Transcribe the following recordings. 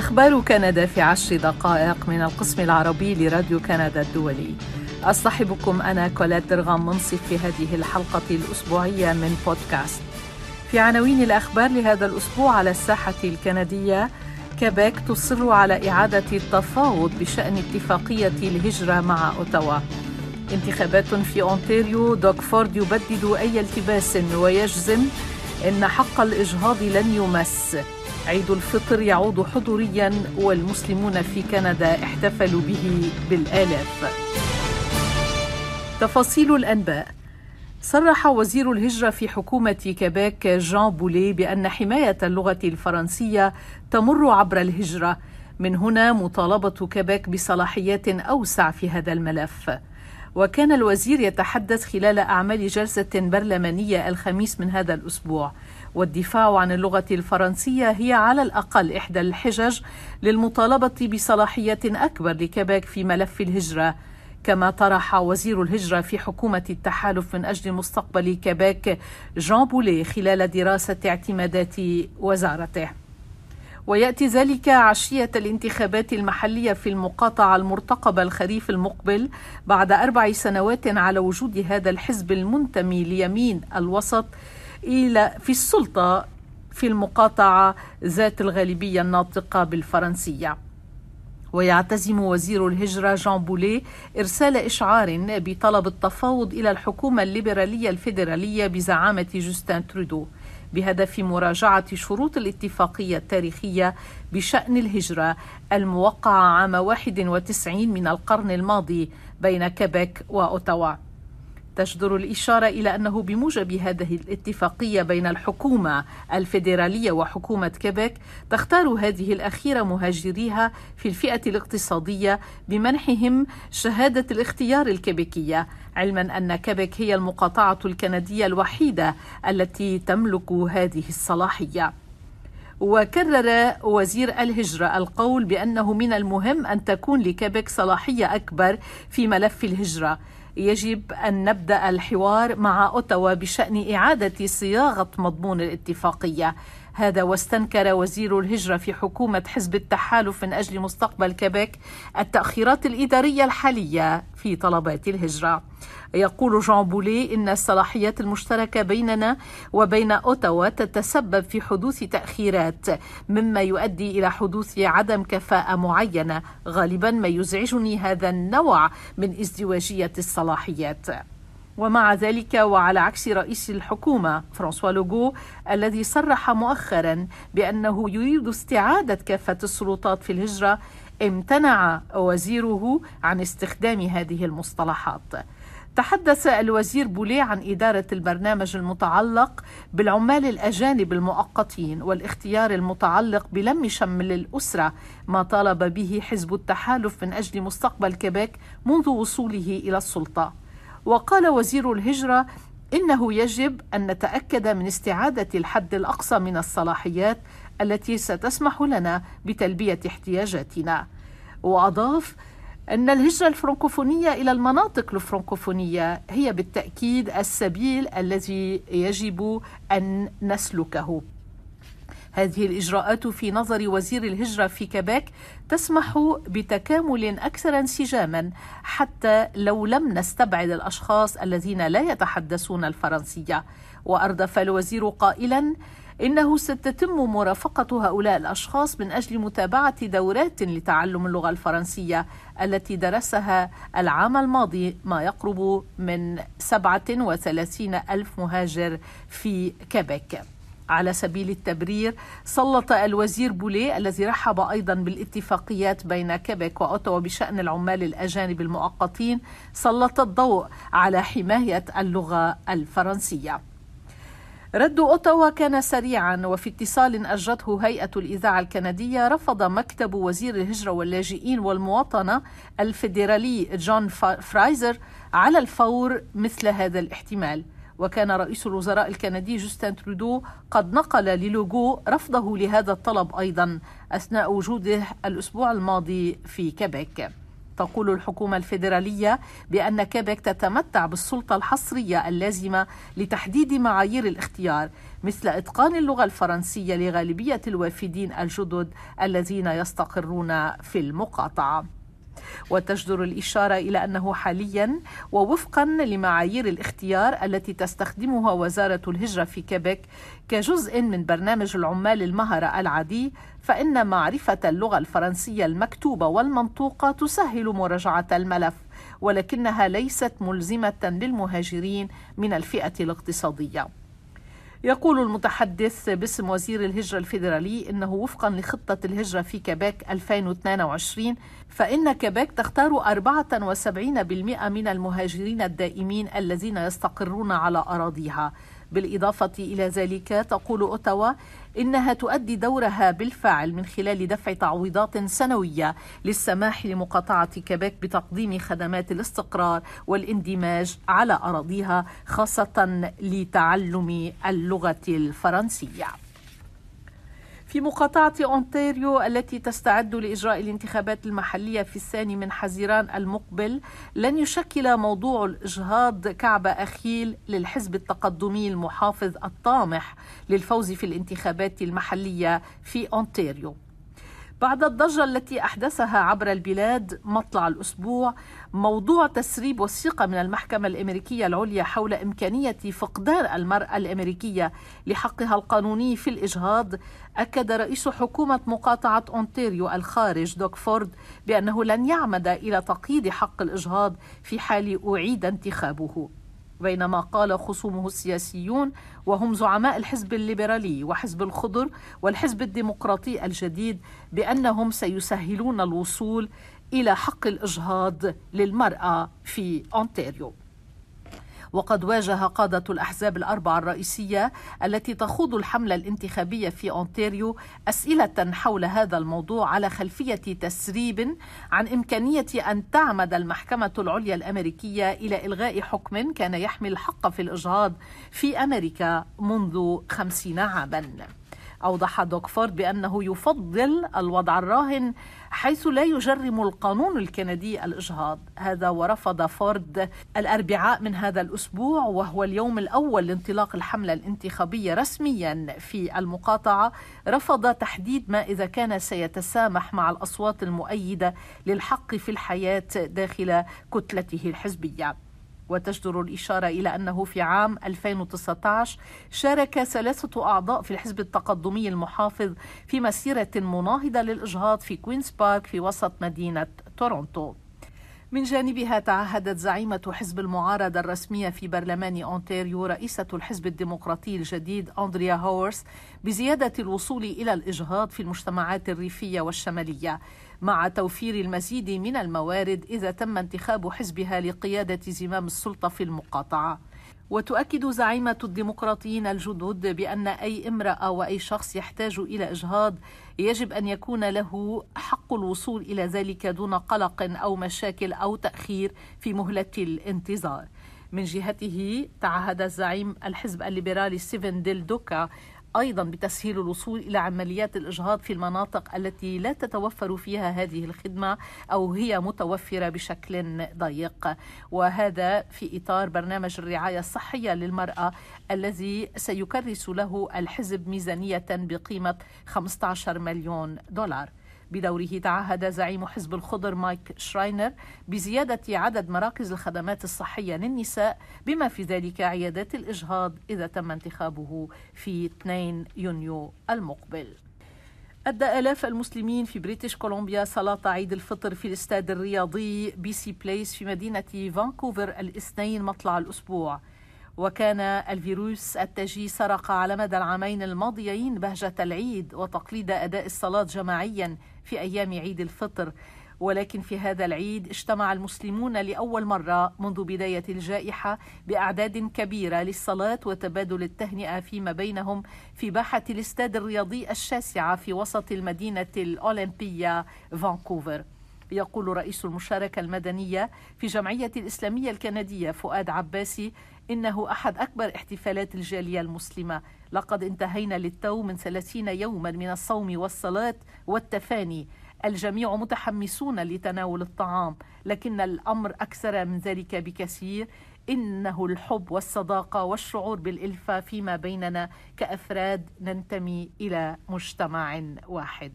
أخبار كندا في عشر دقائق من القسم العربي لراديو كندا الدولي. أصطحبكم أنا كولاد درغام منصف في هذه الحلقة الأسبوعية من بودكاست. في عناوين الأخبار لهذا الأسبوع على الساحة الكندية كيبيك تصر على إعادة التفاوض بشأن اتفاقية الهجرة مع أوتاوا. انتخابات في أونتاريو دوغ فورد يبدد أي التباس ويجزم إن حق الإجهاض لن يمس. عيد الفطر يعود حضوريا والمسلمون في كندا احتفلوا به بالآلاف. تفاصيل الأنباء. صرح وزير الهجرة في حكومة كيبيك جان بولي بأن حماية اللغة الفرنسية تمر عبر الهجرة. من هنا مطالبة كيبيك بصلاحيات أوسع في هذا الملف. وكان الوزير يتحدث خلال أعمال جلسة برلمانية الخميس من هذا الأسبوع. والدفاع عن اللغة الفرنسية هي على الأقل إحدى الحجج للمطالبة بصلاحية أكبر لكيبيك في ملف الهجرة. كما طرح وزير الهجرة في حكومة التحالف من أجل مستقبل كيبيك جان بولي خلال دراسة اعتمادات وزارته. ويأتي ذلك عشية الانتخابات المحلية في المقاطعة المرتقبة الخريف المقبل بعد أربع سنوات على وجود هذا الحزب المنتمي ليمين الوسط إلى في السلطة في المقاطعة ذات الغالبية الناطقة بالفرنسية. ويعتزم وزير الهجرة جان بولي إرسال إشعار بطلب التفاوض إلى الحكومة الليبرالية الفيدرالية بزعامة جوستين ترودو. بهدف مراجعة شروط الاتفاقية التاريخية بشأن الهجرة الموقعة عام 91 من القرن الماضي بين كيبيك وأوتاوا. تجدر الإشارة إلى أنه بموجب هذه الاتفاقية بين الحكومة الفيدرالية وحكومة كيبيك تختار هذه الأخيرة مهاجريها في الفئة الاقتصادية بمنحهم شهادة الاختيار الكيبيكية علما أن كيبيك هي المقاطعة الكندية الوحيدة التي تملك هذه الصلاحية. وكرر وزير الهجرة القول بأنه من المهم أن تكون لكيبيك صلاحية أكبر في ملف الهجرة يجب أن نبدأ الحوار مع أوتاوا بشأن إعادة صياغة مضمون الاتفاقية. هذا واستنكر وزير الهجرة في حكومة حزب التحالف من أجل مستقبل كيبيك التأخيرات الإدارية الحالية في طلبات الهجرة. يقول جان بولي إن الصلاحيات المشتركة بيننا وبين أوتاوا تتسبب في حدوث تأخيرات مما يؤدي إلى حدوث عدم كفاءة معينة غالبا ما يزعجني هذا النوع من ازدواجية الصلاحيات. ومع ذلك وعلى عكس رئيس الحكومة فرانسوا لوغو الذي صرح مؤخرا بأنه يريد استعادة كافة السلطات في الهجرة امتنع وزيره عن استخدام هذه المصطلحات. تحدث الوزير بولي عن إدارة البرنامج المتعلق بالعمال الأجانب المؤقتين والاختيار المتعلق بلم شمل الأسرة ما طالب به حزب التحالف من أجل مستقبل كيبيك منذ وصوله إلى السلطة. وقال وزير الهجرة إنه يجب أن نتأكد من استعادة الحد الأقصى من الصلاحيات التي ستسمح لنا بتلبية احتياجاتنا. وأضاف أن الهجرة الفرنكوفونية إلى المناطق الفرنكوفونية هي بالتأكيد السبيل الذي يجب أن نسلكه. هذه الإجراءات في نظر وزير الهجرة في كيبيك تسمح بتكامل أكثر انسجاما حتى لو لم نستبعد الأشخاص الذين لا يتحدثون الفرنسية. وأردف الوزير قائلا إنه ستتم مرافقة هؤلاء الأشخاص من أجل متابعة دورات لتعلم اللغة الفرنسية التي درسها العام الماضي ما يقرب من 37 ألف مهاجر في كيبيك على سبيل التبرير سلط الوزير بولي الذي رحب أيضا بالاتفاقيات بين كيبيك وأوتاوا بشأن العمال الأجانب المؤقتين سلط الضوء على حماية اللغة الفرنسية. رد أوتاوا كان سريعا وفي اتصال أجرته هيئة الإذاعة الكندية رفض مكتب وزير الهجرة واللاجئين والمواطنة الفيدرالي جون فرايزر على الفور مثل هذا الاحتمال. وكان رئيس الوزراء الكندي جوستن ترودو قد نقل للوغو رفضه لهذا الطلب أيضا أثناء وجوده الأسبوع الماضي في كيبيك تقول الحكومة الفيدرالية بأن كيبك تتمتع بالسلطة الحصرية اللازمة لتحديد معايير الاختيار مثل إتقان اللغة الفرنسية لغالبية الوافدين الجدد الذين يستقرون في المقاطعة. وتجدر الإشارة إلى أنه حاليا ووفقا لمعايير الاختيار التي تستخدمها وزارة الهجرة في كيبيك كجزء من برنامج العمال المهرة العادي فإن معرفة اللغة الفرنسية المكتوبة والمنطوقة تسهل مراجعة الملف ولكنها ليست ملزمة للمهاجرين من الفئة الاقتصادية. يقول المتحدث باسم وزير الهجرة الفيدرالي إنه وفقا لخطة الهجرة في كيبيك 2022 فإن كيبيك تختار 74% من المهاجرين الدائمين الذين يستقرون على أراضيها. بالإضافة إلى ذلك تقول أوتاوا إنها تؤدي دورها بالفعل من خلال دفع تعويضات سنوية للسماح لمقاطعة كيبيك بتقديم خدمات الاستقرار والاندماج على أراضيها خاصة لتعلم اللغة الفرنسية. في مقاطعة أونتاريو التي تستعد لإجراء الانتخابات المحلية في الثاني من حزيران المقبل لن يشكل موضوع الإجهاض كعب أخيل للحزب التقدمي المحافظ الطامح للفوز في الانتخابات المحلية في أونتاريو. بعد الضجة التي أحدثها عبر البلاد مطلع الأسبوع موضوع تسريب وثيقة من المحكمة الأمريكية العليا حول إمكانية فقدان المرأة الأمريكية لحقها القانوني في الإجهاض أكد رئيس حكومة مقاطعة أونتاريو الخارج دوغ فورد بأنه لن يعمد إلى تقييد حق الإجهاض في حال أعيد انتخابه. بينما قال خصومه السياسيون وهم زعماء الحزب الليبرالي وحزب الخضر والحزب الديمقراطي الجديد بأنهم سيسهلون الوصول إلى حق الإجهاض للمرأة في أونتاريو. وقد واجه قادة الأحزاب الأربعة الرئيسية التي تخوض الحملة الانتخابية في أونتاريو أسئلة حول هذا الموضوع على خلفية تسريب عن إمكانية أن تعمد المحكمة العليا الأمريكية إلى إلغاء حكم كان يحمل الحق في الإجهاض في أمريكا منذ خمسين عاماً. أوضح دوكفورد بأنه يفضل الوضع الراهن حيث لا يجرم القانون الكندي الإجهاض. هذا ورفض فورد الأربعاء من هذا الأسبوع وهو اليوم الأول لانطلاق الحملة الانتخابية رسميا في المقاطعة. رفض تحديد ما إذا كان سيتسامح مع الأصوات المؤيدة للحق في الحياة داخل كتلته الحزبية. وتجدر الإشارة إلى أنه في عام 2019 شارك ثلاثة أعضاء في الحزب التقدمي المحافظ في مسيرة مناهضة للإجهاض في كوينز بارك في وسط مدينة تورونتو. من جانبها تعهدت زعيمة حزب المعارضة الرسمية في برلمان أونتاريو رئيسة الحزب الديمقراطي الجديد أندريا هورس بزيادة الوصول إلى الإجهاض في المجتمعات الريفية والشمالية. مع توفير المزيد من الموارد إذا تم انتخاب حزبها لقيادة زمام السلطة في المقاطعة. وتؤكد زعيمة الديمقراطيين الجدد بأن أي امرأة وأي شخص يحتاج إلى إجهاض يجب أن يكون له حق الوصول إلى ذلك دون قلق أو مشاكل أو تأخير في مهلة الانتظار. من جهته تعهد زعيم الحزب الليبرالي ستيفن ديل دوكا أيضا بتسهيل الوصول إلى عمليات الإجهاض في المناطق التي لا تتوفر فيها هذه الخدمة أو هي متوفرة بشكل ضيق. وهذا في إطار برنامج الرعاية الصحية للمرأة الذي سيكرس له الحزب ميزانية بقيمة 15 مليون دولار. بدوره تعهد زعيم حزب الخضر مايك شراينر بزيادة عدد مراكز الخدمات الصحية للنساء بما في ذلك عيادات الإجهاض إذا تم انتخابه في 2 يونيو المقبل. أدى آلاف المسلمين في بريتش كولومبيا صلاة عيد الفطر في الاستاد الرياضي بي سي بليس في مدينة فانكوفر الاثنين مطلع الأسبوع. وكان الفيروس التاجي سرق على مدى العامين الماضيين بهجة العيد وتقليد أداء الصلاة جماعيا في أيام عيد الفطر. ولكن في هذا العيد اجتمع المسلمون لأول مرة منذ بداية الجائحة بأعداد كبيرة للصلاة وتبادل التهنئة فيما بينهم في باحة الاستاد الرياضي الشاسعة في وسط المدينة الأولمبية فانكوفر. يقول رئيس المشاركة المدنية في جمعية الإسلامية الكندية فؤاد عباسي إنه أحد أكبر احتفالات الجالية المسلمة. لقد انتهينا للتو من ثلاثين يوما من الصوم والصلاة والتفاني. الجميع متحمسون لتناول الطعام لكن الأمر أكثر من ذلك بكثير. إنه الحب والصداقة والشعور بالالفه فيما بيننا كأفراد ننتمي إلى مجتمع واحد.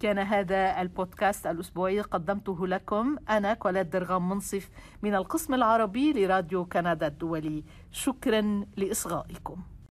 كان هذا البودكاست الأسبوعي قدمته لكم أنا كولاد درغام منصف من القسم العربي لراديو كندا الدولي. شكرا لإصغائكم.